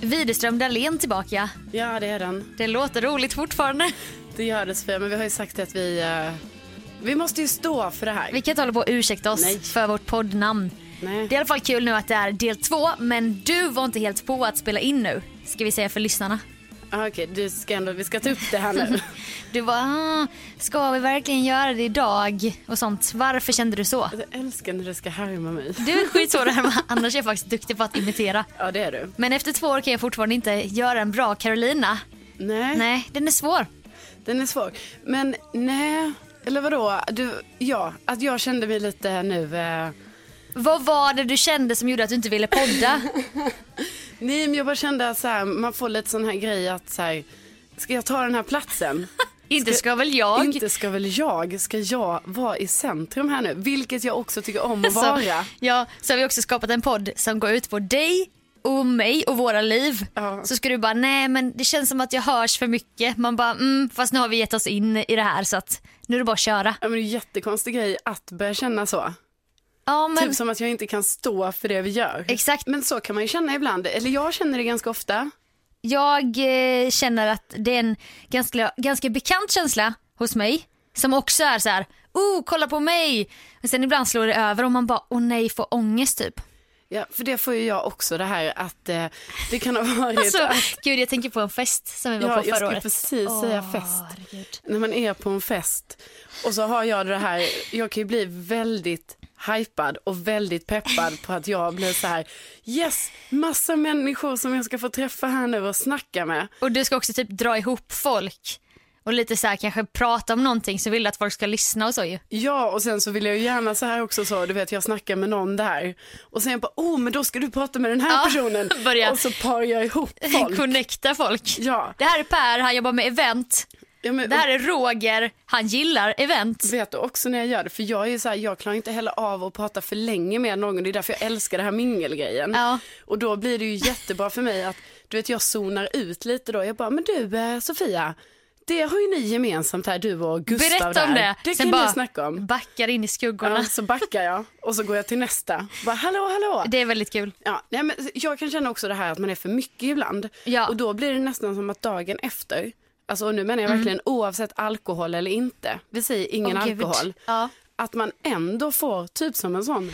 Widerström Dahlén tillbaka. Ja, det är den. Det låter roligt fortfarande. Det gör det Sofia, men vi har ju sagt att vi, eh, vi måste ju stå för det här. Vi kan inte hålla på och ursäkta oss Nej. för vårt poddnamn. Nej. Det är i alla fall kul nu att det är del två, men du var inte helt på att spela in nu, ska vi säga för lyssnarna. Ah, Okej, du ska ändå, vi ska ta upp det här nu. Du var, ah, ska vi verkligen göra det idag? Och sånt. Varför kände du så? Jag älskar när du ska härma mig. Du är skitsvår att härma, annars är jag faktiskt duktig på att imitera. Ja, det är du. Men efter två år kan jag fortfarande inte göra en bra Carolina. Nej, Nej, den är svår. den är svår. Men nej, eller vadå? Du, ja, att jag kände mig lite nu... Eh, Vad var det du kände som gjorde att du inte ville podda? nej, men jag bara kände att så här, man får lite sån här grej att så här, ska jag ta den här platsen? inte ska väl jag? Inte ska väl jag, ska jag vara i centrum här nu? Vilket jag också tycker om att Så, vara. ja, så har vi också skapat en podd som går ut på dig och mig och våra liv. Ja. Så ska du bara, nej men det känns som att jag hörs för mycket. Man bara, mm, fast nu har vi gett oss in i det här så att nu är det bara att köra. Ja, men det är en jättekonstig grej att börja känna så. Ja men Typ som att jag inte kan stå för det vi gör. exakt. Men så kan man ju känna ibland, eller jag känner det ganska ofta. Jag eh, känner att det är en ganska, ganska bekant känsla hos mig. Som också är så här, oh kolla på mig. Men sen ibland slår det över och man bara, åh nej får ångest typ. Ja, för det får ju jag också det här att eh, det kan ha varit Alltså, att, gud jag tänker på en fest som vi var ja, på jag förra skulle året. precis säga Åh, fest. herregud. När man är på en fest och så har jag det här, jag kan ju bli väldigt hypad och väldigt peppad på att jag blir så här, yes, massa människor som jag ska få träffa här nu och snacka med. Och du ska också typ dra ihop folk och lite så här kanske prata om någonting så vill du att folk ska lyssna och så ju. Ja, och sen så vill jag ju gärna så här också så, du vet jag snackar med någon där och sen bara, oh men då ska du prata med den här Ja, personen börja. och så parar jag ihop folk. Connecta folk. Ja. Det här är Per, han jobbar med event. Ja, men, Det här är Roger, han gillar event. Vet du också när jag gör det, för jag är så här, jag klarar inte heller av att prata för länge med någon, det är därför jag älskar det här mingelgrejen. Ja. Och då blir det ju jättebra för mig att, du vet jag zonar ut lite då, jag bara, men du eh, Sofia, det har ju ni gemensamt här, du och Gustav Berätta om där. det. Det Sen kan bara ni snacka om. backar in i skuggorna. Ja, så backar jag och så går jag till nästa. Bara, hallå, hallå. Det är väldigt kul. Ja, nej, men jag kan känna också det här att man är för mycket ibland. Ja. Och då blir det nästan som att dagen efter, alltså nu menar jag verkligen oavsett alkohol eller inte, vi säger ingen Mm. Gud. alkohol, Ja. att man ändå får typ som en sån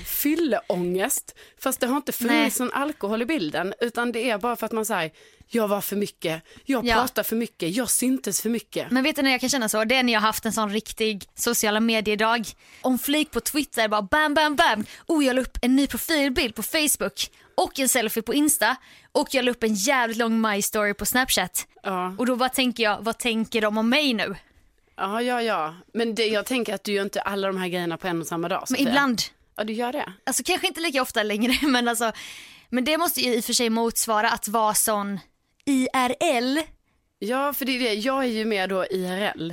fylleångest. Fast det har inte funnits någon alkohol i bilden, utan det är bara för att man säger jag var för mycket, jag Ja. pratar för mycket, jag syntes för mycket. Men vet du när jag kan känna så? Det är när jag har haft en sån riktig sociala mediedag. Om flik på Twitter bara bam bam bam. Oh jag la upp en ny profilbild på Facebook och en selfie på Insta och jag la upp en jävligt lång My story på Snapchat. Ja. Och då bara tänker jag, vad tänker de om mig nu? Ja, ja, ja. Men det, jag tänker att du gör inte alla de här grejerna på en och samma dag. Men ibland, Ja, du gör det. alltså kanske inte lika ofta längre men alltså, men det måste ju i och för sig motsvara att vara sån IRL. Ja, för det är det. Jag är ju med då IRL.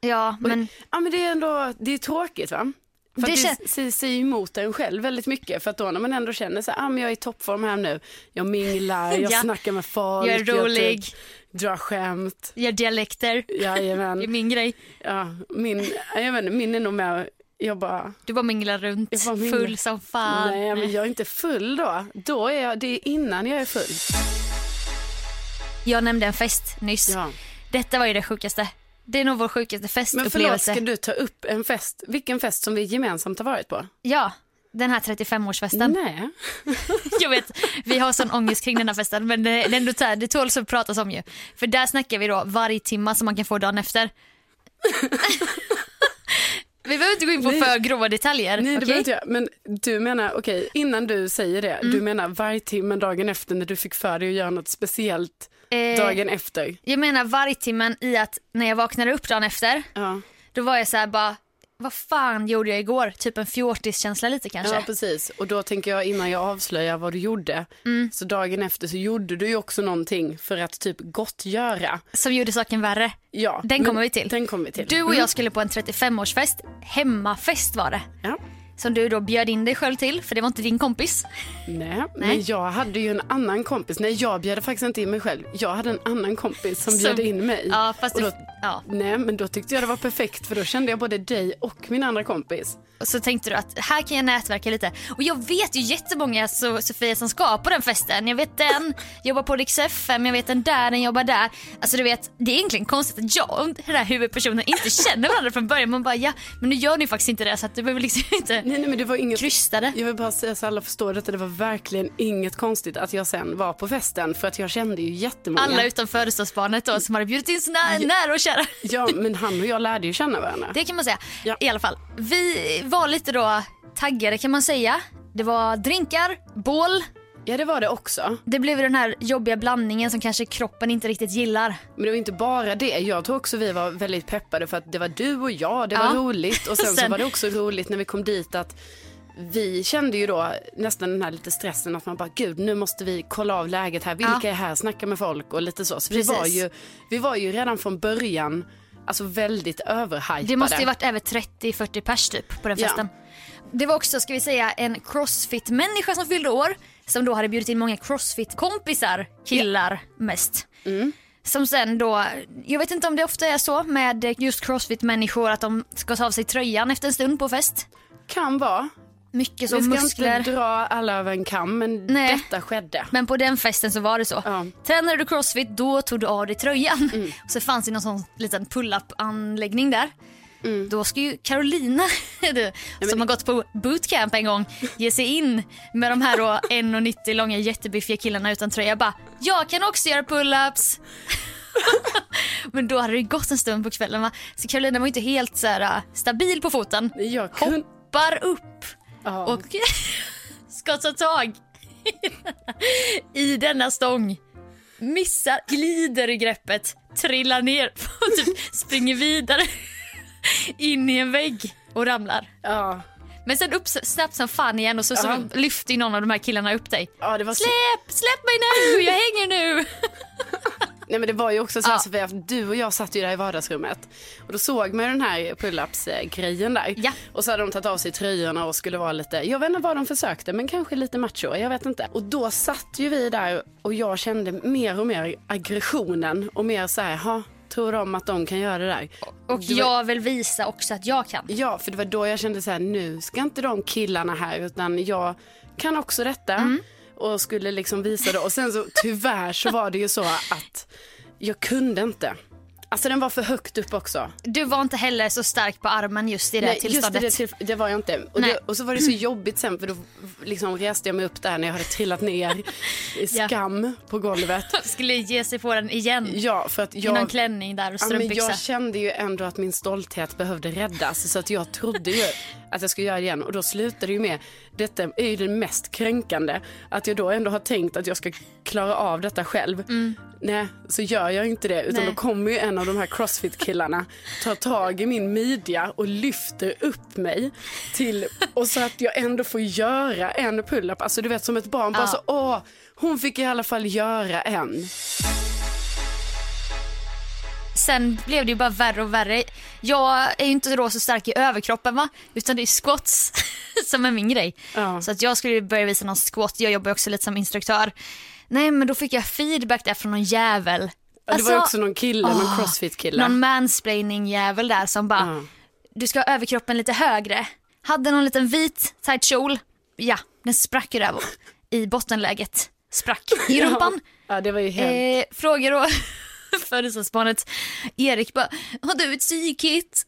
Ja, men Ja, men det är ändå, det är tråkigt va? För Det kän- det säger- emot en själv väldigt mycket. För att då när man ändå känner så här, ah, men jag är i toppform här nu. Jag minglar, jag Ja. snackar med folk. Jag är rolig. typ drar skämt. gör dialekter. Det är Jajamän. min grej. Ja, min, jag vet inte, min är nog med, jag bara, Du bara minglar runt, Jag bara minglar. full som fan. nej men jag är inte full då. Då är jag, det är innan jag är full. Jag nämnde en fest nyss. Ja. Detta var ju det sjukaste. Det är nog vår sjukaste Men förlåt, festupplevelse. ska du ta upp en fest, vilken fest som vi gemensamt har varit på? Ja, den här 35-årsfesten. Nej. Jag vet, vi har sån ångest kring den här festen men det, det, är ändå här, det tåls att pratas om ju. För där snackar vi då varje timma som man kan få dagen efter. vi behöver inte gå in på Nej. för grova detaljer. Nej, det behöver inte. Men du menar, okej, innan du säger det, Mm. du menar varje timme dagen efter när du fick för dig att göra något speciellt Eh, dagen efter? Jag menar vargtimmen i att när jag vaknade upp dagen efter, Ja. då var jag så här bara, vad fan gjorde jag igår? Typ en fjortiskänsla lite kanske. ja, precis. Och då tänker jag innan jag avslöjar vad du gjorde, Mm. så dagen efter så gjorde du ju också någonting för att typ gottgöra. Som gjorde saken värre. Ja, Den kommer vi till. Den kommer vi till. Du och Mm. jag skulle på en 35-årsfest, hemmafest var det. Ja. Som du då bjöd in dig själv till, för det var inte din kompis. Nej, Nej. men jag hade ju en annan kompis. Nej, jag bjöd faktiskt inte in mig själv. Jag hade en annan kompis som bjöd in mig. Ja, fast då, ja. Nej, men då tyckte jag det var perfekt för då kände jag både dig och min andra kompis. Och så tänkte du att här kan jag nätverka lite. Och jag vet ju jättemånga så, Sofia som ska på den festen. Jag vet den, jobbar på Rix FM, jag vet den där, den jobbar där. Alltså du vet, det är egentligen konstigt att jag och den här huvudpersonen inte känner varandra från början. Man bara ja, men nu gör ni faktiskt inte det så att du behöver liksom inte Nej, nej men det var inget... krysta det. Jag vill bara säga så alla förstår detta. Det var verkligen inget konstigt att jag sen var på festen för att jag kände ju jättemånga. Alla utom födelsedagsbarnet då som hade bjudit in sina nära och kära. Ja, men han och jag lärde ju känna varandra. Det kan man säga. Ja. I alla fall. Vi var lite då taggade kan man säga. Det var drinkar, bål. Ja, det var det också. Det blev den här jobbiga blandningen som kanske kroppen inte riktigt gillar. Men det var inte bara det. Jag tror också vi var väldigt peppade för att det var du och jag. Det var Ja. roligt. Och sen, så Sen- var det också roligt när vi kom dit att vi kände ju då nästan den här lite stressen att man bara gud nu måste vi kolla av läget här. Vilka Ja. är här? Snacka med folk och lite så. Så vi var, ju, vi var ju redan från början alltså väldigt överhypade. Det måste ju varit över 30-40 pers typ på den Ja. festen. Det var också, ska vi säga, en crossfit-människa som fyllde år. Som då hade bjudit in många crossfit-kompisar, killar mest. Mm. Som sen då, jag vet inte om det ofta är så med just crossfit-människor att de ska ta av sig tröjan efter en stund på fest. Kan vara. Mycket så vi ska muskler. inte dra alla över en kam men Nej. detta skedde. Men på den festen så var det så. Ja. Mm. Tränade du crossfit då tog du av dig tröjan. Och så fanns det någon sån liten pull-up anläggning där. Mm. Då ska ju Carolina, du, som har gått på bootcamp en gång, ge sig in med de här då 1,90 långa jättebiffiga killarna utan tröja. Bara, jag kan också göra pull-ups. Men då hade det gått en stund på kvällen va? Så Carolina var inte helt så här, äh, stabil på foten. Jag kun... Hoppar upp ja. och ska ta tag i denna stång. Missar, glider i greppet, trillar ner och typ springer vidare in i en vägg och ramlar. ja. Men sen upp snabbt som fan igen och så, så Ja. lyfter ju någon av de här killarna upp dig. ja, det var så... Släpp, släpp mig nu, jag hänger nu. Nej men det var ju också så här Ja. Sofia, du och jag satt ju där i vardagsrummet och då såg man ju den här pull-ups-grejen där. Ja. Och så hade de tagit av sig tröjorna och skulle vara lite, jag vet inte vad de försökte men kanske lite macho, jag vet inte. Och då satt ju vi där och jag kände mer och mer aggressionen och mer så här, ha, tror de att de kan göra det där? Och var- jag vill visa också att jag kan. Ja, för det var då jag kände så här, nu ska inte de killarna här utan jag kan också detta. Mm. Och skulle liksom visa det. Och sen så tyvärr så var det ju så att jag kunde inte. Alltså den var för högt upp också. Du var inte heller så stark på armen just i det Nej, just tillståndet. det, det, det var jag inte. Och, det, och så var det så jobbigt sen för då liksom reste jag mig upp där när jag hade trillat ner i Ja. skam på golvet. Skulle ge sig på den igen. Ja, för att I någon jag... klänning där och Ja, men strumpbyxa. jag kände ju ändå att min stolthet behövde räddas så att jag trodde ju att jag skulle göra det igen och då slutade det ju med, detta är ju det mest kränkande, att jag då ändå har tänkt att jag ska klara av detta själv. Nej, så gör jag inte det. Utan Mm. Nej. då kommer ju en av de här crossfit-killarna, tar tag i min midja och lyfter upp mig. Till, och så att jag ändå får göra en pull-up. Alltså du vet som ett barn, bara Ja. så åh, hon fick i alla fall göra en. Sen blev det ju bara värre och värre. Jag är ju inte då så stark i överkroppen va, utan det är squats som är min grej. Ja. Så att jag skulle börja visa någon squat, jag jobbar också lite som instruktör. Nej men då fick jag feedback där från någon jävel. Ja, det var Alltså, också någon kille, någon åh, crossfit-kille. Någon mansplaining jävel där som bara, Ja. du ska ha överkroppen lite högre. Hade någon liten vit tight kjol, ja den sprack ju där i bottenläget. Sprack i rumpan. Ja, det var ju helt... Eh, frågar då födelsedagsbarnet Erik bara, har du ett sykit?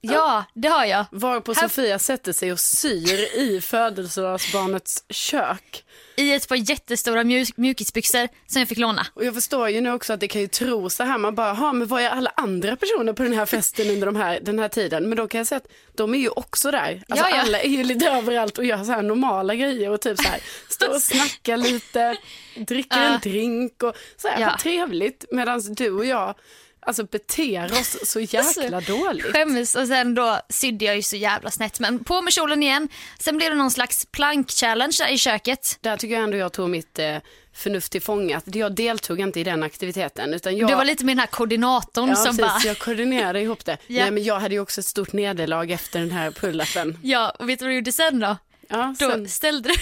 Ja, det har jag. Varpå Här- Sofia sätter sig och syr i födelsedagsbarnets kök. I ett par jättestora mjuk- mjukisbyxor som jag fick låna. Och jag förstår ju nu också att det kan ju tro så här, man bara, ha men vad är alla andra personer på den här festen under de här, den här tiden? Men då kan jag säga att de är ju också där. Alltså Ja, ja. alla är ju lite överallt och gör så här normala grejer och typ så här, står och snackar lite, dricker Ja. en drink och så här, Ja. trevligt. Medan du och jag, alltså beter oss så jäkla dåligt. Skämmes och sen då sydde jag ju så jävla snett. Men på med kjolen igen. Sen blev det någon slags plank-challenge i köket. Där tycker jag ändå jag tog mitt eh, förnuft till fånga. Jag deltog inte i den aktiviteten. Utan jag, Du var lite med den här koordinatorn ja, som precis, bara... jag koordinerade ihop det. Ja. Nej, men jag hade ju också ett stort nederlag efter den här pull-upen. Ja, och vet du vad du gjorde sen då? Ja, Då sen, ställde du...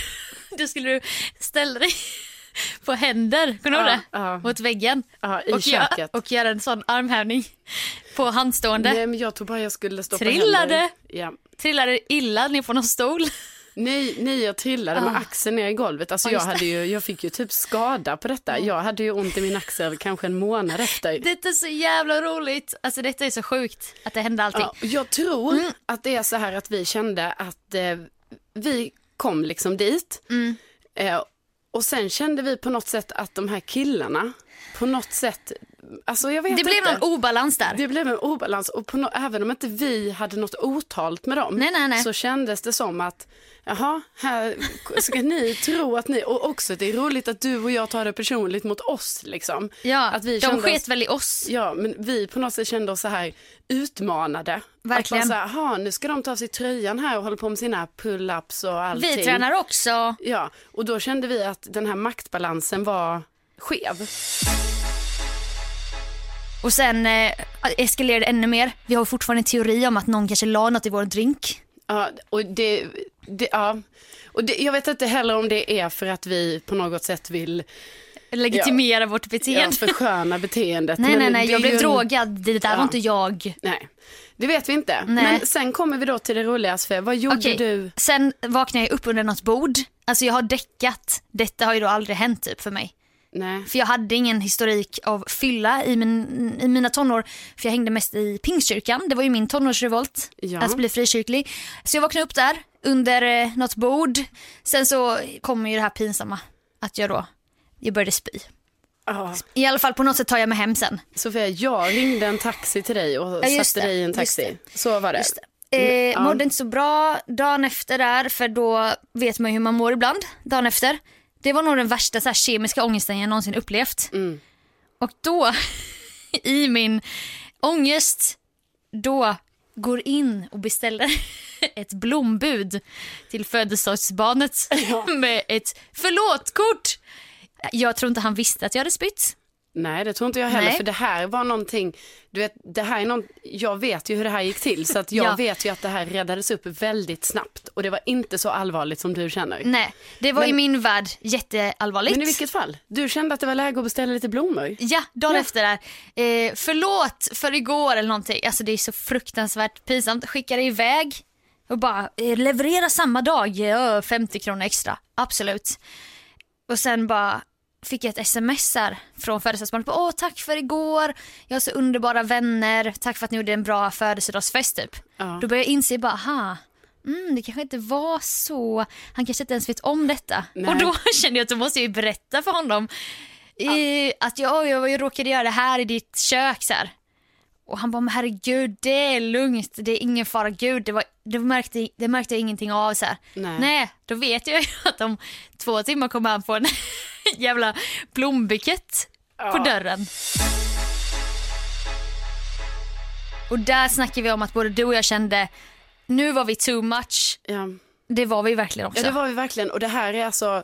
Då skulle du ställa dig på händer, kommer du ihåg det? Mot väggen. ja, i och, köket. göra, och göra en sån armhävning på handstående. Nej, men jag tror bara jag skulle stå på Trillade. händer. Ja. Trillade illa ner på någon stol. Nej, nej, jag trillade med Ah. axeln ner i golvet. Alltså Ja, jag, hade ju, jag fick ju typ skada på detta. Jag hade ju ont i min axel kanske en månad efter. Detta är så jävla roligt. Alltså detta är så sjukt att det hände allting. Ja, jag tror Mm. att det är så här att vi kände att eh, vi kom liksom dit. Mm. Eh, och sen kände vi på något sätt att de här killarna på något sätt, alltså jag vet det blev inte. någon obalans där. Det blev en obalans och no- även om inte vi hade något otalt med dem Nej, nej, nej. så kändes det som att jaha, här ska ni tro att ni, och också det är roligt att du och jag tar det personligt mot oss liksom. Ja, att vi de sket väl i oss. Ja, men vi på något sätt kände oss så här utmanade. Verkligen. Att man så här, "Jaha, nu ska de ta av sig tröjan här och hålla på med sina pull-ups och allting. Vi tränar också. Ja, och då kände vi att den här maktbalansen var skev. Och sen eh, eskalerade det ännu mer. Vi har fortfarande en teori om att någon kanske la något i vår drink. Ja, och det, det, ja. Och det, jag vet inte heller om det är för att vi på något sätt vill Legitimera vårt ja, beteende. försköna beteendet. nej, Men nej, nej. Jag blev ju drogad. Det där Ja. var inte jag. Nej, det vet vi inte. Nej. Men sen kommer vi då till det roliga, Sofia. Vad gjorde Okej, du? Sen vaknade jag upp under något bord. Alltså jag har däckat. Detta har ju då aldrig hänt typ för mig. Nej. För jag hade ingen historik av fylla i, min, i mina tonår. För jag hängde mest i pingstkyrkan. Det var ju min tonårsrevolt. Ja. Att bli frikyrklig. Så jag vaknade upp där under eh, något bord. Sen så kommer ju det här pinsamma. Att jag då, jag började spy. I alla fall på något sätt tar jag mig hem sen. Sofia, jag ringde en taxi till dig och Ja, satte det, dig i en taxi. Så var det. Just det. Eh, ja. Mådde inte så bra dagen efter där för då vet man ju hur man mår ibland dagen efter. Det var nog den värsta så här, kemiska ångesten jag någonsin upplevt. Mm. Och då, i min ångest, då går in och beställer ett blombud till födelsedagsbarnet med ett förlåt-kort. Jag tror inte han visste att jag hade spytt. Nej, det tror inte jag heller. Nej. För det här var någonting, du vet, det här är någon, jag vet ju hur det här gick till. Så att jag Ja. vet ju att det här räddades upp väldigt snabbt. Och det var inte så allvarligt som du känner. Nej, det var i Men- min värld jätteallvarligt. Men i vilket fall, du kände att det var läge att beställa lite blommor. Ja, dagen Ja. efter där. Eh, förlåt för igår eller någonting. Alltså det är så fruktansvärt pinsamt. Skickade iväg och bara eh, leverera samma dag. Ja, 50 kronor extra. Absolut. Och sen bara fick jag ett sms här från födelsedagsbarnet. Åh, tack för igår. Jag har så underbara vänner. Tack för att ni gjorde en bra födelsedagsfest typ. Ja. Då började jag inse bara, aha. Mm, det kanske inte var så. Han kanske inte ens vet om detta. Nej. Och då kände jag att då måste jag ju berätta för honom eh, att jag, jag, jag råkade göra det här i ditt kök. Så här. Och han bara, men herregud det är lugnt, det är ingen fara. Gud, det, var, det, märkte, det märkte jag ingenting av. Så här. Nej. då vet jag ju att om två timmar kommer han få en jävla blombukett på dörren. Och där snackar vi om att både du och jag kände, nu var vi too much. Ja. Det var vi verkligen också. ja, det var vi verkligen. Och det här är alltså,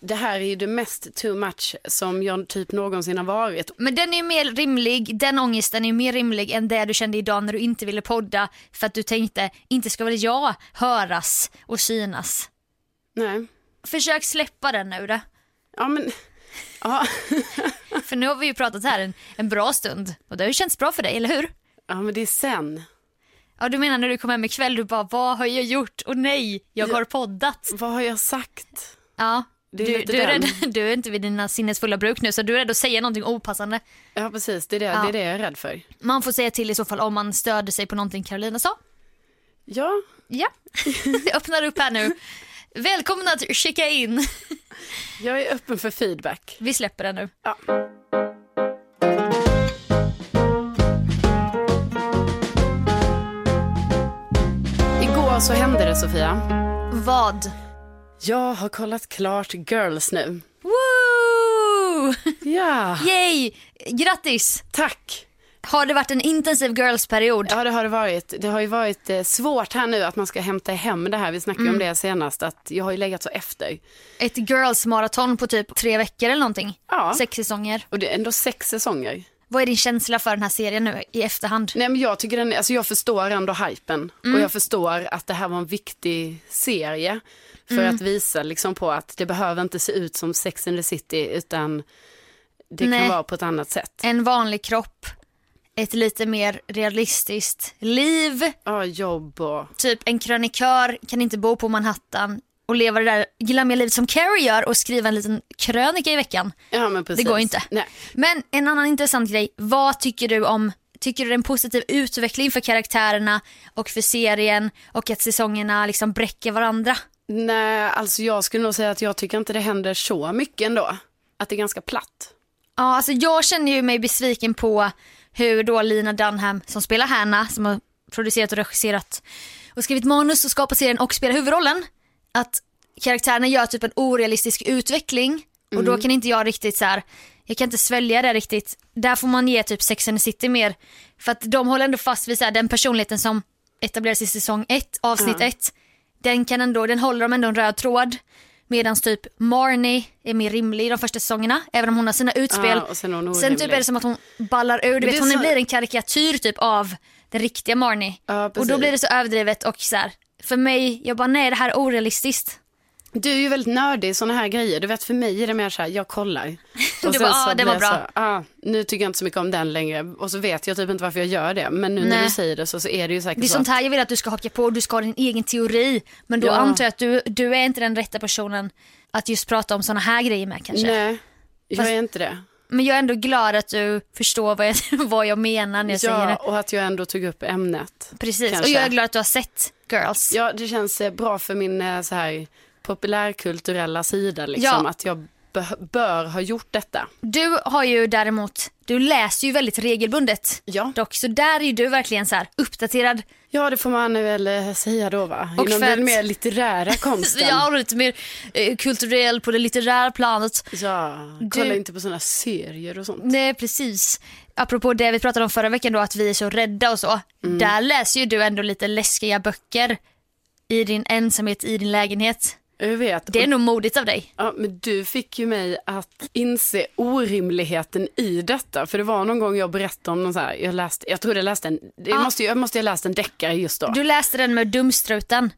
det här är ju det mest too much som jag typ någonsin har varit. Men den är ju mer rimlig, den ångesten är ju mer rimlig än det du kände idag när du inte ville podda för att du tänkte, inte ska väl jag höras och synas. Nej. Försök släppa den nu då. Ja, men... Ja. För nu har vi ju pratat här en, en bra stund och det har ju känts bra för dig, eller hur? ja, men det är sen. Ja, du menar när du kom hem ikväll, du bara, vad har jag gjort? Och nej, jag har poddat. Vad har jag sagt? Ja, du, du, är rädd, du är inte vid dina sinnesfulla bruk nu så du är rädd att säga någonting opassande. Ja, precis. Det är det, Ja. det, är det jag är rädd för. Man får säga till i så fall om man stöder sig på någonting Carolina sa. Ja, Ja, det öppnar upp här nu. Välkomna att checka in. jag är öppen för feedback. Vi släpper den nu. Ja. Igår så hände det, Sofia. Vad? Jag har kollat klart Girls nu. Woo! Ja, Yay! Grattis! tack. Har det varit en intensiv girls-period? Ja, det har det varit. Det har ju varit eh, svårt här nu att man ska hämta hem det här. Vi snackade om det senast, att jag har ju legat så efter. Ett girls-maraton på typ tre veckor eller någonting? Ja. Sex säsonger. Och det är ändå sex säsonger. Vad är din känsla för den här serien nu i efterhand? Nej, men jag, tycker den, alltså jag förstår ändå hypen och jag förstår att det här var en viktig serie för att visa liksom på att det behöver inte se ut som Sex and the City utan det Nej. kan vara på ett annat sätt. En vanlig kropp, ett lite mer realistiskt liv. Ja, jobb och... Typ en krönikör kan inte bo på Manhattan och leva det där glammiga livet som Carrie gör och skriva en liten krönika i veckan. Ja, men precis. Det går inte. Nej. Men en annan intressant grej, vad tycker du om Tycker du det är en positiv utveckling för karaktärerna och för serien och att säsongerna liksom bräcker varandra? Nej, alltså jag skulle nog säga att jag tycker inte det händer så mycket ändå. Att det är ganska platt. Ja, alltså jag känner ju mig besviken på hur då Lina Dunham som spelar Hanna, som har producerat och regisserat och skrivit manus och skapat serien och spelar huvudrollen, att karaktärerna gör typ en orealistisk utveckling och då kan inte jag riktigt så här, jag kan inte svälja det riktigt. Där får man ge typ Sex and the City mer, för att de håller ändå fast vid så här, den personligheten som etableras i säsong 1, avsnitt 1. Den kan ändå, den håller de ändå en röd tråd. Medan typ Marnie är mer rimlig i de första säsongerna, även om hon har sina utspel. Och sen Sen typ är det som att hon ballar ur, du det vet hon så- blir en karikatyr typ av den riktiga Marnie. Ja, och då blir det så överdrivet och så här. för mig, jag bara nej det här är orealistiskt. Du är ju väldigt nördig i sådana här grejer. Du vet för mig är det mer så här, jag kollar. Och Du bara, ah, det var bra. Så, ah, nu tycker jag inte så mycket om den längre. Och så vet jag typ inte varför jag gör det. Men nu när Nej. du säger det så, så är det ju säkert Det är så. sånt här jag vill att du ska haka på, du ska ha din egen teori. Men då Ja. antar jag att du, du är inte den rätta personen att just prata om såna här grejer med kanske. Nej, jag Fast- är inte det. Men jag är ändå glad att du förstår vad jag, vad jag menar när jag säger Ja, det. och att jag ändå tog upp ämnet. Precis, kanske. och jag är glad att du har sett Girls. Ja, det känns eh, bra för min eh, så här populärkulturella sida liksom. Ja. Att jag bö- bör ha gjort detta. Du har ju däremot, du läser ju väldigt regelbundet. Ja. Dock, så där är ju du verkligen så här uppdaterad. Ja, det får man väl eh, säga då va. Och Inom den mer litterära konsten. Jag har lite mer eh, kulturell på det litterära planet. Ja, kolla Du- inte på sådana serier och sånt. Nej precis. Apropå det vi pratade om förra veckan då att vi är så rädda och så. Mm. Där läser ju du ändå lite läskiga böcker i din ensamhet i din lägenhet. Jag vet. Det är nog modigt av dig. Ja, men du fick ju mig att inse orimligheten i detta. För det var någon gång jag berättade om någon så här, jag läste, jag tror jag läste en, det Ja. måste, jag måste ha läst en deckare just då. Du läste den med dumstruten.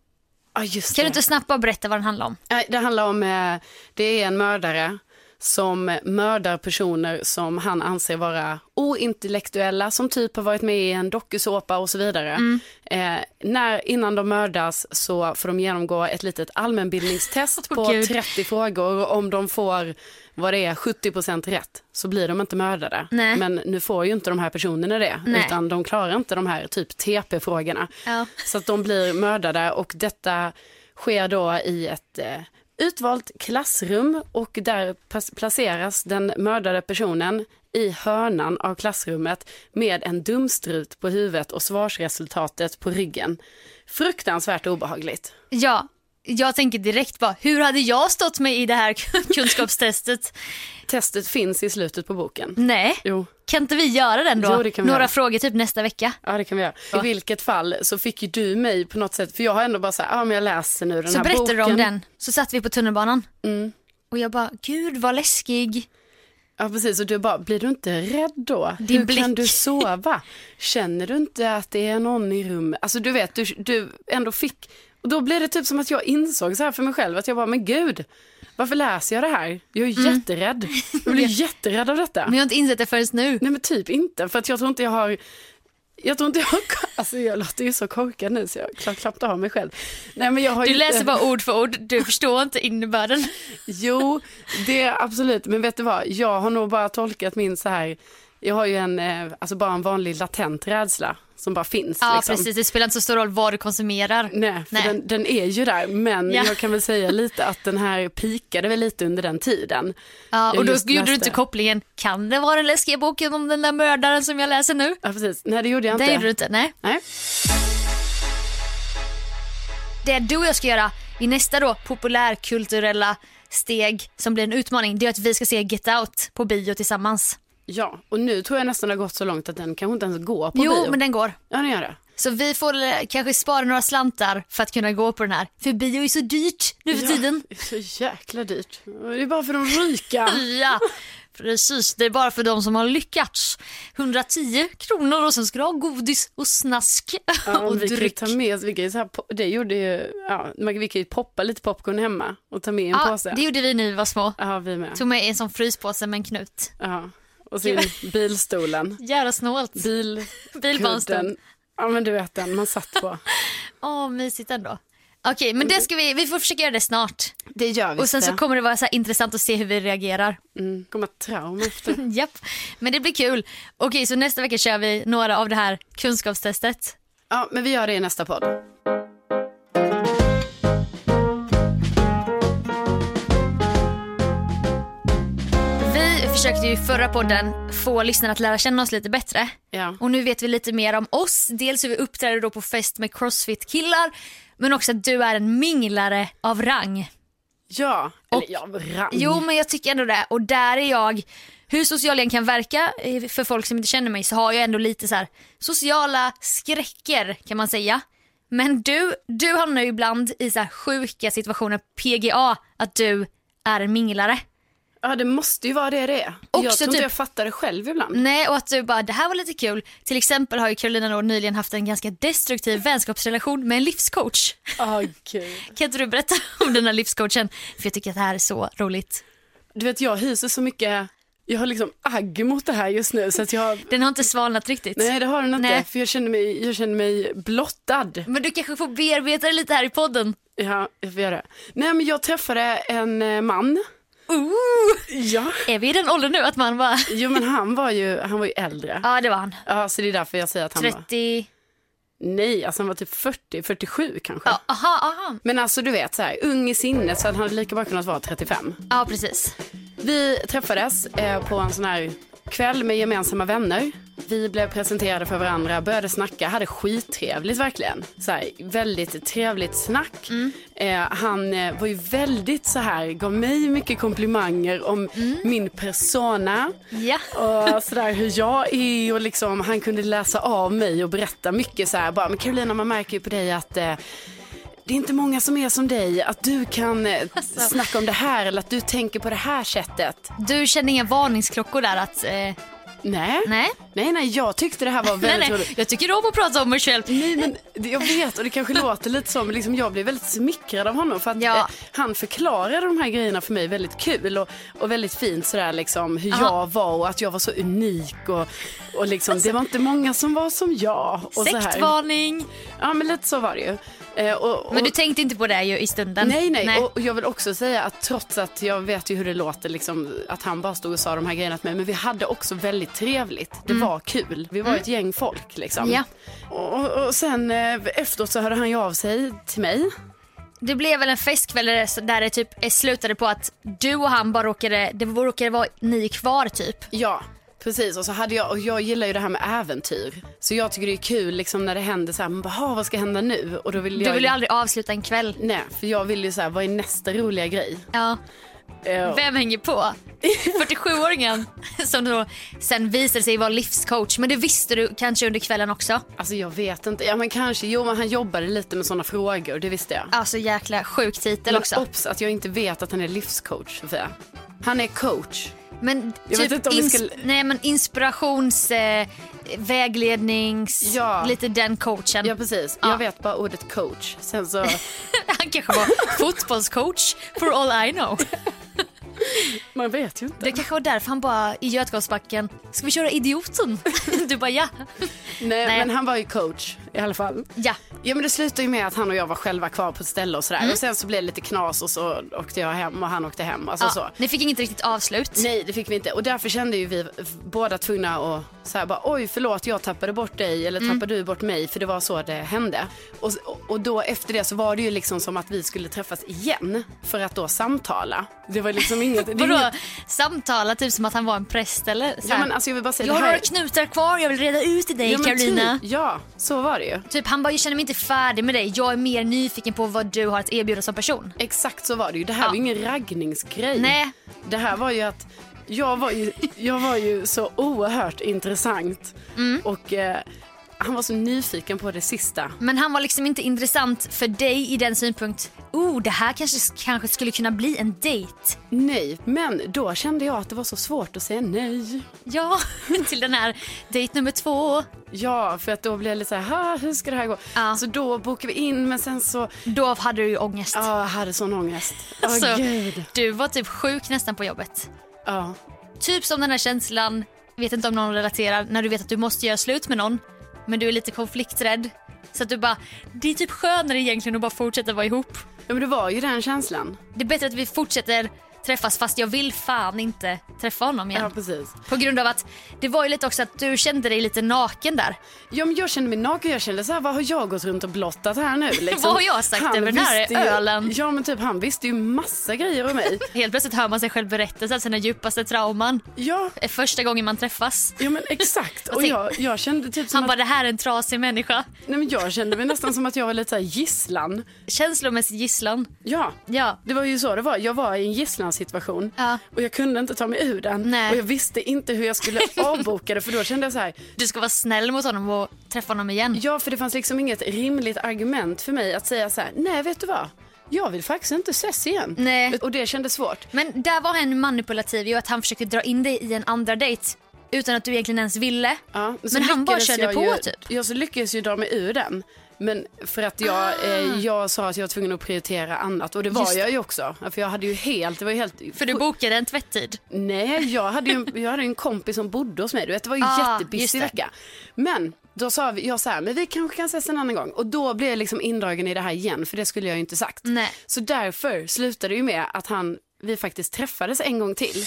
just Kan det. du inte snabbt bara berätta vad den handlar om? Det handlar om, eh, det är en mördare som mördar personer som han anser vara ointellektuella, som typ har varit med i en dokusåpa och så vidare. Eh, när, innan de mördas så får de genomgå ett litet allmänbildningstest Åh, på Gud. 30 frågor och om de får vad det är 70% rätt så blir de inte mördade. Nej. Men nu får ju inte de här personerna det Nej. utan de klarar inte de här typ TP-frågorna. Ja. Så att de blir mördade och detta sker då i ett eh, utvalt klassrum och där placeras den mördade personen i hörnan av klassrummet med en dumstrut på huvudet och svarsresultatet på ryggen. Fruktansvärt obehagligt. Ja, jag tänker direkt bara, hur hade jag stått mig i det här kunskapstestet? Testet finns i slutet på boken. Nej, Jo, kan inte vi göra den då? Jo, kan Några göra. frågor typ nästa vecka. ja det kan vi göra. I vilket fall så fick ju du mig på något sätt, för jag har ändå bara så här, ja men jag läser nu den Så här berättade boken. du om den, så satt vi på tunnelbanan. Mm. Och jag bara, gud vad läskig. Ja precis och du bara, blir du inte rädd då? Din Hur kan blick. du sova? Känner du inte att det är någon i rummet? Alltså du vet, du, du ändå fick, och då blev det typ som att jag insåg så här för mig själv att jag bara, men gud, varför läser jag det här? Jag är jätterädd. Jag blir jätterädd av detta. Mm. Men jag har inte insett det förrän nu. Nej men typ inte, för att jag tror inte jag har jag tror inte jag har, alltså jag låter ju så korkad nu så jag klapp, klappade av mig själv. Nej men jag har Du ju läser inte... bara ord för ord, du förstår inte innebörden. Jo, det är absolut. Men vet du vad, jag har nog bara tolkat min så här, jag har ju en, eh, alltså bara en vanlig latent rädsla som bara finns. Ja liksom. precis, det spelar inte så stor roll vad du konsumerar. Nej, för Nej. Den, den är ju där, men Ja. jag kan väl säga lite att den här pikade väl lite under den tiden. Ja, och då gjorde du läste. inte kopplingen, kan det vara den läskiga boken om den där mördaren som jag läser nu? Ja, precis. Nej, det gjorde jag Det inte. gjorde du inte, nej. Nej. Det du och jag ska göra i nästa då populärkulturella steg som blir en utmaning, det är att vi ska se Get Out på bio tillsammans. Ja, och nu tror jag nästan det har gått så långt att den kanske inte ens går på jo, bio. men den går. Ja, den gör det. Så vi får eh, kanske spara några slantar för att kunna gå på den här. För bio är så dyrt nu för tiden. Ja, det är så jäkla dyrt. Det är bara för de rika. Ja, precis. Det är bara för de som har lyckats. 110 kronor och sen ska du ha godis och snask Ja, och vi kan dryck. ta med vi kan så här, det gjorde ju, ja, vi kan ju poppa lite popcorn hemma och ta med en Ja, påse. det gjorde vi när vi var små. Ja, vi med. Tog med en sån fryspåse med en knut. Ja. Och sin bilstolen, Jävla snålt. bil, Bilbarnstol. Ja men du vet den man satt på. Åh, mysigt ändå. Okej, men det ska vi, vi får försöka göra det snart. Det gör vi. Och sen så kommer det vara så intressant att se hur vi reagerar. mm, kommer trauma efter. Japp, men det blir kul. Okej, så nästa vecka kör vi några av det här kunskapstestet. Ja, men vi gör det i nästa podd. Försökte ju i förra podden få lyssnarna att lära känna oss lite bättre. Ja. Och nu vet vi lite mer om oss. Dels hur vi uppträder då på fest med crossfit-killar. Men också att du är en minglare av rang. Ja, Och- eller ja, rang. Jo men jag tycker ändå det. Och där är jag, hur social jag kan verka eh, för folk som inte känner mig så har jag ändå lite så här sociala skräcker kan man säga. Men du, du hamnar ju ibland i så här sjuka situationer, PGA, att du är en minglare. Ja, det måste ju vara det det är. Också jag tror inte typ- jag fattar det själv ibland. Nej och att du bara, det här var lite kul. Till exempel har ju Carolina då nyligen haft en ganska destruktiv vänskapsrelation med en livscoach. Gud. Kan inte du berätta om den här livscoachen? För jag tycker att det här är så roligt. Du vet jag hyser så mycket, jag har liksom agg mot det här just nu så att jag, Den har inte svalnat riktigt. nej det har den inte Nej. för jag känner mig, jag känner mig blottad. Men du kanske får bearbeta det lite här i podden. Ja, jag får göra det. Nej men jag träffade en eh, man. Ooh. Ja. Är vi i den åldern nu att man bara... Jo men han var ju, han var ju äldre. Ja det var han. Ja så det är därför jag säger att han var, 30... nej alltså han var typ 40, 47 kanske. Ja, aha, aha. Men alltså du vet så här, ung i sinnet så han hade lika bra kunnat vara 35. Ja precis. Vi träffades eh, på en sån här kväll med gemensamma vänner. Vi blev presenterade för varandra, började snacka, hade skittrevligt verkligen. Så här, väldigt trevligt snack. Eh, han eh, var ju väldigt så här, gav mig mycket komplimanger om min persona. Ja. Och sådär hur jag är och liksom han kunde läsa av mig och berätta mycket så här bara, men Carolina man märker ju på dig att eh, det är inte många som är som dig, att du kan eh, snacka om det här eller att du tänker på det här sättet. Du kände inga varningsklockor där att... Eh, Nej. nej. nej, nej, jag tyckte det här var väldigt nej. roligt. Jag tycker om att prata om mig själv. Nej men jag vet och det kanske låter lite så men liksom jag blev väldigt smickrad av honom för att Ja. eh, han förklarade de här grejerna för mig väldigt kul och, och väldigt fint sådär liksom hur Aha. jag var och att jag var så unik och, och liksom det var inte många som var som jag. Och så här. Sektvarning. Ja men lite så var det ju. Eh, och, och, Men du tänkte inte på det ju i stunden? Nej, nej, Och, och jag vill också säga att trots att jag vet ju hur det låter, liksom, att han bara stod och sa de här grejerna till mig, men vi hade också väldigt trevligt. Det var kul. Vi var ett gäng folk liksom. Ja. Och, sen eh, efteråt så hörde han ju av sig till mig. Det blev väl en festkväll där det, där det typ eh, slutade på att du och han bara råkade, det råkade vara ni kvar typ. Ja, precis. Och så hade jag, och jag gillar ju det här med äventyr. Så jag tycker det är kul liksom när det händer så här, man bara, "Ha, vad ska hända nu? Och då vill jag Du vill ju aldrig avsluta en kväll. Nej, för jag vill ju så här, vad är nästa roliga grej? Ja. Eh, Vem hänger på? 47-åringen som då sen visade sig vara livscoach. Men det visste du kanske under kvällen också. Alltså jag vet inte, ja men kanske, jo men han jobbade lite med sådana frågor, det visste jag. Alltså jäkla sjuk titel Men också. obs att jag inte vet att han är livscoach Sofia. Han är coach. Men Jag typ ins- ska- nej, men inspirations, eh, väglednings, Ja. lite den coachen. Ja precis, Ja. jag vet bara ordet coach. Sen så, Han kanske var fotbollscoach for all I know. man vet ju inte. Det kanske var därför han bara i Götgatsbacken, ska vi köra idioten? Du bara ja. Nej, Nej. men han var ju coach i alla fall. Ja, Ja men det slutade ju med att han och jag var själva kvar på ett ställe och sådär. Och sen så blev det lite knas och så åkte jag hem och han åkte hem. Alltså så. ja. Ni fick inget riktigt avslut. Nej det fick vi inte och därför kände ju vi båda tvungna att så här bara oj förlåt jag tappade bort dig eller Mm. tappade du bort mig för det var så det hände. Och, och- då efter det så var det ju liksom som att vi skulle träffas igen för att då samtala. Det var liksom inget. Vadå? inget samtala typ som att han var en präst eller? Så ja här, men alltså jag vill bara säga jag har här. några knutar kvar, jag vill reda ut till dig ja, Carolina. Typ, ja så var det ju. Typ han bara, jag känner mig inte färdig med dig. Jag är mer nyfiken på vad du har att erbjuda som person. Exakt så var det ju. Det här Ja. var ju ingen raggningsgrej. Nej. Det här var ju att jag var ju, jag var ju så oerhört intressant. Mm. Och eh, han var så nyfiken på det sista. Men han var liksom inte intressant för dig i den synpunkt. Oh, det här kanske, kanske skulle kunna bli en dejt. Nej, men då kände jag att det var så svårt att säga nej. Ja, till den här dejt nummer två. Ja, för att då blev jag lite så här, "Ha, hur ska det här gå? Ja. Så då bokade vi in, men sen så, Då hade du ju ångest. ja, jag hade sån ångest. Åh Alltså, gud. du var typ sjuk nästan på jobbet. Ja. Typ som den här känslan, vet inte om någon relaterar, när du vet att du måste göra slut med någon, men du är lite konflikträdd. Så att du bara, det är typ skönare egentligen att bara fortsätta vara ihop. ja, men det var ju den känslan. Det är bättre att vi fortsätter träffas fast jag vill fan inte träffa honom igen. Ja, precis. På grund av att det var ju lite också att du kände dig lite naken där. Ja, men jag kände mig naken. Jag kände så här, vad har jag gått runt och blottat här nu? Liksom. Vad har jag sagt Han över den här ju- ölen? Ja, men typ han visste ju massa grejer om mig. Helt plötsligt hör man sig själv berätta sina djupaste trauman. Ja, Första gången man träffas. ja men exakt. Och jag, jag kände typ som Han att, bara, det här är en trasig människa. nej, men jag kände mig nästan som att jag var lite så här gisslan. Känslomässig gisslan. Ja, Ja. det var ju så det var. Jag var i en gisslansituation Ja. och jag kunde inte ta mig ur den. Nej. Och jag visste inte hur jag skulle avboka det för då kände jag så här, Du ska vara snäll mot honom och träffa honom igen. ja för det fanns liksom inget rimligt argument för mig att säga så här, nej vet du vad? Jag vill faktiskt inte ses igen. Nej. Och det kändes svårt. Men där var han manipulativ i att han försökte dra in dig i en andra dejt utan att du egentligen ens ville. Ja, så Men han bara körde jag på ju, typ. Ja, så lyckades jag dra mig ur den. Men för att jag, Ah. eh, jag sa att jag var tvungen att prioritera annat och det var Just jag ju också. För jag hade ju helt, det var helt... För du bokade en tvätttid. Nej, jag hade ju jag hade en kompis som bodde hos mig. Du vet, det var ju Ah, det. vecka. Men då sa vi, jag så här, men vi kanske kan ses en annan gång. Och då blev jag liksom indragen i det här igen, för det skulle jag ju inte sagt. Nej. Så därför slutade det ju med att han, vi faktiskt träffades en gång till.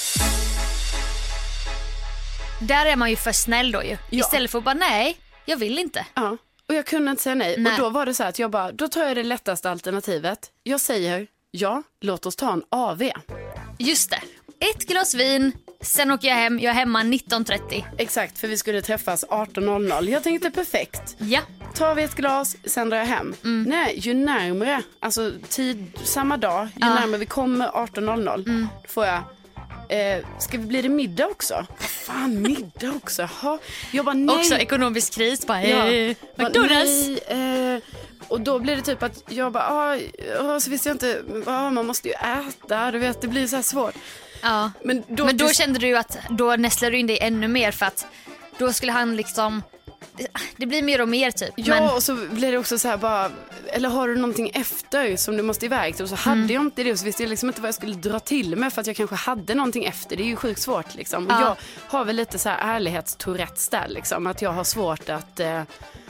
Där är man ju för snäll då ju. Ja. Istället för att bara nej, jag vill inte. Ja, och jag kunde inte säga nej. Nej. Och då var det så att jag bara, då tar jag det lättaste alternativet. Jag säger, ja, låt oss ta en AV. Just det. Ett glas vin, sen åker jag hem. Jag är hemma 19.30. Exakt, för vi skulle träffas 18.00. Jag tänkte perfekt. Ja. Tar vi ett glas, sen drar jag hem. Nej, ju närmre, alltså tid, samma dag, ju Ja. närmare vi kommer 18.00, då får jag Eh, ska vi bli det middag också? Vad fan, middag också? Jaha. Jag bara nej. Också ekonomisk kris. Bara, Ja. eh, McDonalds. nej, eh, och då blir det typ att jag bara, ah, ah, så visste jag inte, ah, man måste ju äta, du vet det blir så här svårt. Ja. Men då, Men då till- kände du att då nästlar du in dig ännu mer för att då skulle han liksom, det blir mer och mer typ. Ja, Men och så blir det också så här bara, eller har du någonting efter som du måste iväg till? Och så hade Mm. jag inte det och så visste jag liksom inte vad jag skulle dra till med för att jag kanske hade någonting efter. Det är ju sjukt svårt liksom. Och Ja. jag har väl lite så här ärlighetstourettes där liksom, att jag har svårt att eh,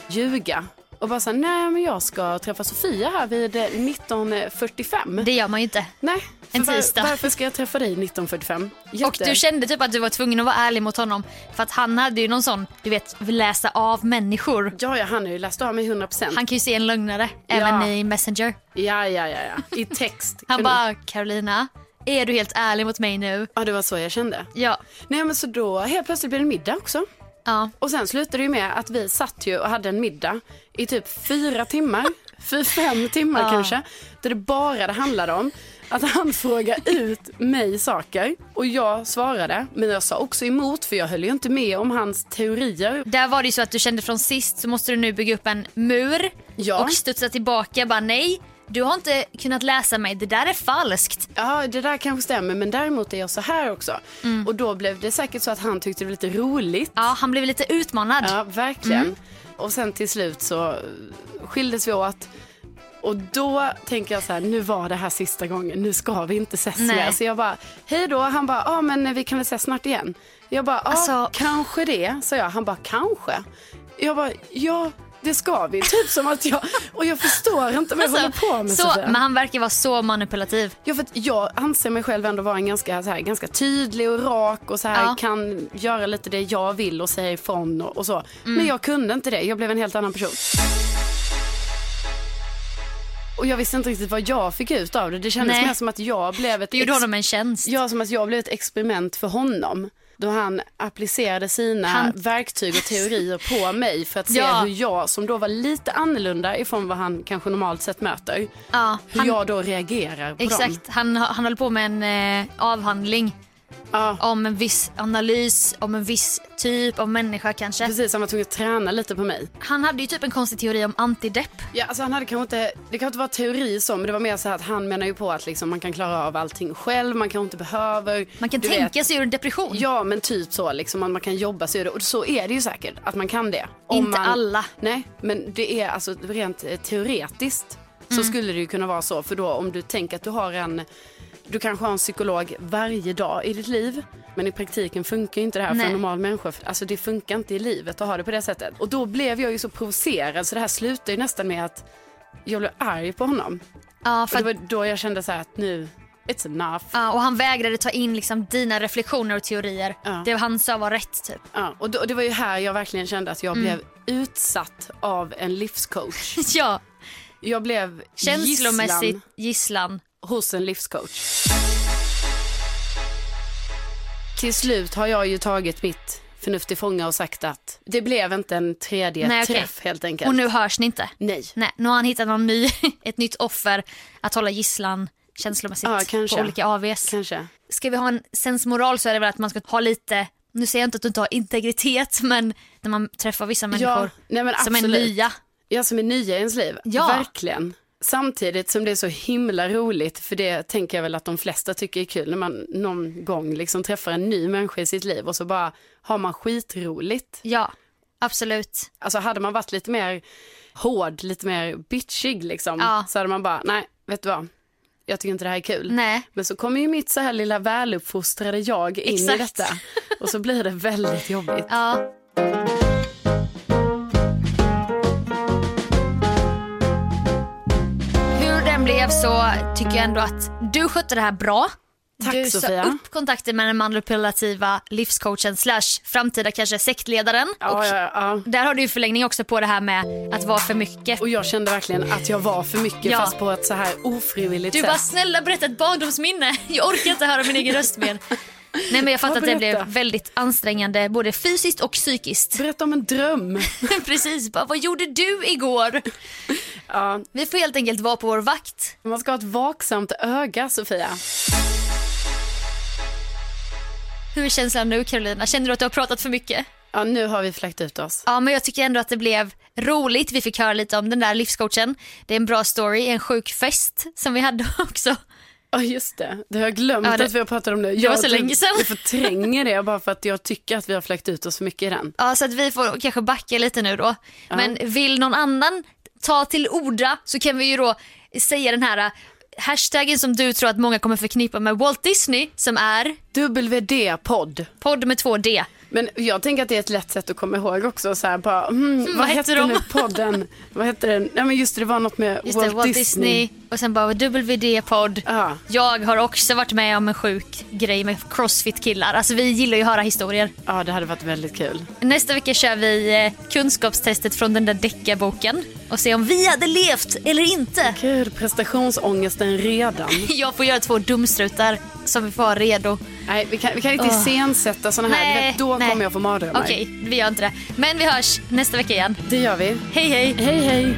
ljuga. Och bara så här, nej men jag ska träffa Sofia här vid eh, 19.45. Det gör man ju inte. Nej, En var, tisdag. varför ska jag träffa dig 19.45? Jätte... Och du kände typ att du var tvungen att vara ärlig mot honom. För att han hade ju någon sån, du vet, läsa av människor. Ja, ja, han har ju läst av mig 100%. Han kan ju se en lögnare, Ja. även i Messenger. Ja, ja, ja, ja. I text. Han bara, Carolina, är du helt ärlig mot mig nu? Ja, det var så jag kände. Ja. Nej, men så då helt plötsligt blev det middag också. Ja. Och sen slutade det ju med att vi satt ju och hade en middag i typ fyra timmar, fyra, fem timmar Ja. kanske. Där det bara det handlade om att han frågade ut mig saker och jag svarade. Men jag sa också emot för jag höll ju inte med om hans teorier. Där var det ju så att du kände från sist så måste du nu bygga upp en mur Ja. och studsa tillbaka. Bara nej, du har inte kunnat läsa mig, det där är falskt. Ja, det där kanske stämmer, men däremot är jag så här också. Och då blev det säkert så att han tyckte det var lite roligt. Ja, han blev lite utmanad. Ja, verkligen. Och sen till slut så skildes vi åt. Och då tänker jag så här, nu var det här sista gången, nu ska vi inte ses mer. Så jag bara, hej då. Han bara, ja men vi kan väl ses snart igen. Jag bara, ja Alltså- kanske det, sa jag. Han bara, kanske. Jag bara, ja det ska vi. Typ som att jag, och jag förstår inte vad jag håller på med Alltså, så, men han verkar vara så manipulativ. Ja, för att jag anser mig själv ändå vara en ganska, så här, ganska tydlig och rak och så här, Ja. kan göra lite det jag vill och säga ifrån och, och så. Mm. Men jag kunde inte det, jag blev en helt annan person. Och jag visste inte riktigt vad jag fick ut av det. Det kändes Nej. mer som att jag blev ett Du gjorde honom en tjänst. Ja, som att jag blev ett experiment för honom. Då han applicerade sina Han- verktyg och teorier på mig för att se Ja. hur jag, som då var lite annorlunda ifrån vad han kanske normalt sett möter, Ja, hur han, jag då reagerar på dem. exakt, han, han höll på med en eh, avhandling Ja. om en viss analys, om en viss typ av människa kanske. Precis, han var tvungen att träna lite på mig. Han hade ju typ en konstig teori om antidepp. Ja, alltså han hade kanske inte, det kan inte vara teori så, men det var mer så här att han menar ju på att liksom man kan klara av allting själv, man kanske inte behöver. Man kan tänka vet. sig ur en depression. Ja, men typ så liksom, att man kan jobba sig ur det. Och så är det ju säkert, att man kan det. Inte man, alla. Nej, men det är alltså rent eh, teoretiskt så skulle det ju kunna vara så. För då om du tänker att du har en, du kanske har en psykolog varje dag i ditt liv. Men i praktiken funkar inte det här för Nej. en normal människa. Alltså det funkar inte i livet att ha det på det sättet. Och då blev jag ju så provocerad så det här slutade ju nästan med att jag blev arg på honom. Ja, Och för det att, var då jag kände så här att nu, it's enough. ja, och han vägrade ta in liksom dina reflektioner och teorier. Ja. Det han sa var rätt typ. Ja, och, då, och det var ju här jag verkligen kände att jag blev utsatt av en livscoach. Ja, Jag blev känslomässigt gisslan gisslan. Hos en livscoach. Till slut har jag ju tagit mitt förnuft till fånga och sagt att det blev inte en tredje Nej, okej. träff helt enkelt. Och nu hörs ni inte. Nej. Nej, nu har han hittat någon ny, ett nytt offer att hålla gisslan känslomässigt Ja, kanske. på olika AVs. Kanske. Ska vi ha en sensmoral så är det väl att man ska ha lite, nu säger jag inte att du inte har integritet, men när man träffar vissa människor nej, men som är nya. Ja, som är nya i ens liv. Ja. Verkligen. Samtidigt som det är så himla roligt, för det tänker jag väl att de flesta tycker är kul, när man någon gång liksom träffar en ny människa i sitt liv och så bara har man skitroligt. Ja, absolut. Alltså hade man varit lite mer hård, lite mer bitchig liksom, Ja. så hade man bara, nej, vet du vad, jag tycker inte det här är kul. Nej. Men så kommer ju mitt så här lilla väluppfostrade jag in i Exakt. detta och så blir det väldigt jobbigt. Ja. Blev så tycker jag ändå att du skötte det här bra. Tack, du sa Sofia. upp kontakten med den manipulativa livscoachen slash framtida kanske sektledaren. Ja, och ja, ja. där har du ju förlängning också på det här med att vara för mycket. Och jag kände verkligen att jag var för mycket Ja. fast på ett så här ofrivilligt Du sätt. bara snälla berätta ett barndomsminne. Jag orkar inte höra min egen röst mer. Nej men jag fattar att det blev väldigt ansträngande både fysiskt och psykiskt. Berätta om en dröm. Precis, bara, vad gjorde du igår? Ja, Vi får helt enkelt vara på vår vakt. man ska ha ett vaksamt öga, Sofia. Hur är känslan nu Carolina? Känner du att du har pratat för mycket? Ja, nu har vi fläckt ut oss. Ja men jag tycker ändå att det blev roligt. Vi fick höra lite om den där livscoachen. Det är en bra story, en sjuk fest som vi hade också. Ja, just det. Det har jag glömt Ja, det- att vi har pratat om det. var Jag, så länge sedan. Jag förtränger det bara för att jag tycker att vi har fläckt ut oss för mycket i den. Ja så att vi får kanske backa lite nu då. Men vill någon annan ta till orda så kan vi ju då säga den här äh, hashtaggen som du tror att många kommer förknippa med Walt Disney som är WD-podd. podd med två D. Men jag tänker att det är ett lätt sätt att komma ihåg också. Så här, bara, mm, vad, vad hette de? nu podden? vad hette den? Ja, men just det, det var något med Just Walt, det, Walt Disney. Disney. Och sen bara WD-podd. Ja. Jag har också varit med om en sjuk grej med crossfit-killar. Alltså vi gillar ju att höra historier. Ja, det hade varit väldigt kul. Nästa vecka kör vi eh, kunskapstestet från den där deckarboken och se om vi hade levt eller inte. Gud, prestationsångesten redan. Jag får göra två dumstrutar som vi får ha redo. Nej, vi kan, vi kan inte Åh. iscensätta sådana här. Du vet, då nej. kommer jag få mardrömmar. Okej, vi gör inte det. Men vi hörs nästa vecka igen. Det gör vi. Hej hej! Hej, hej.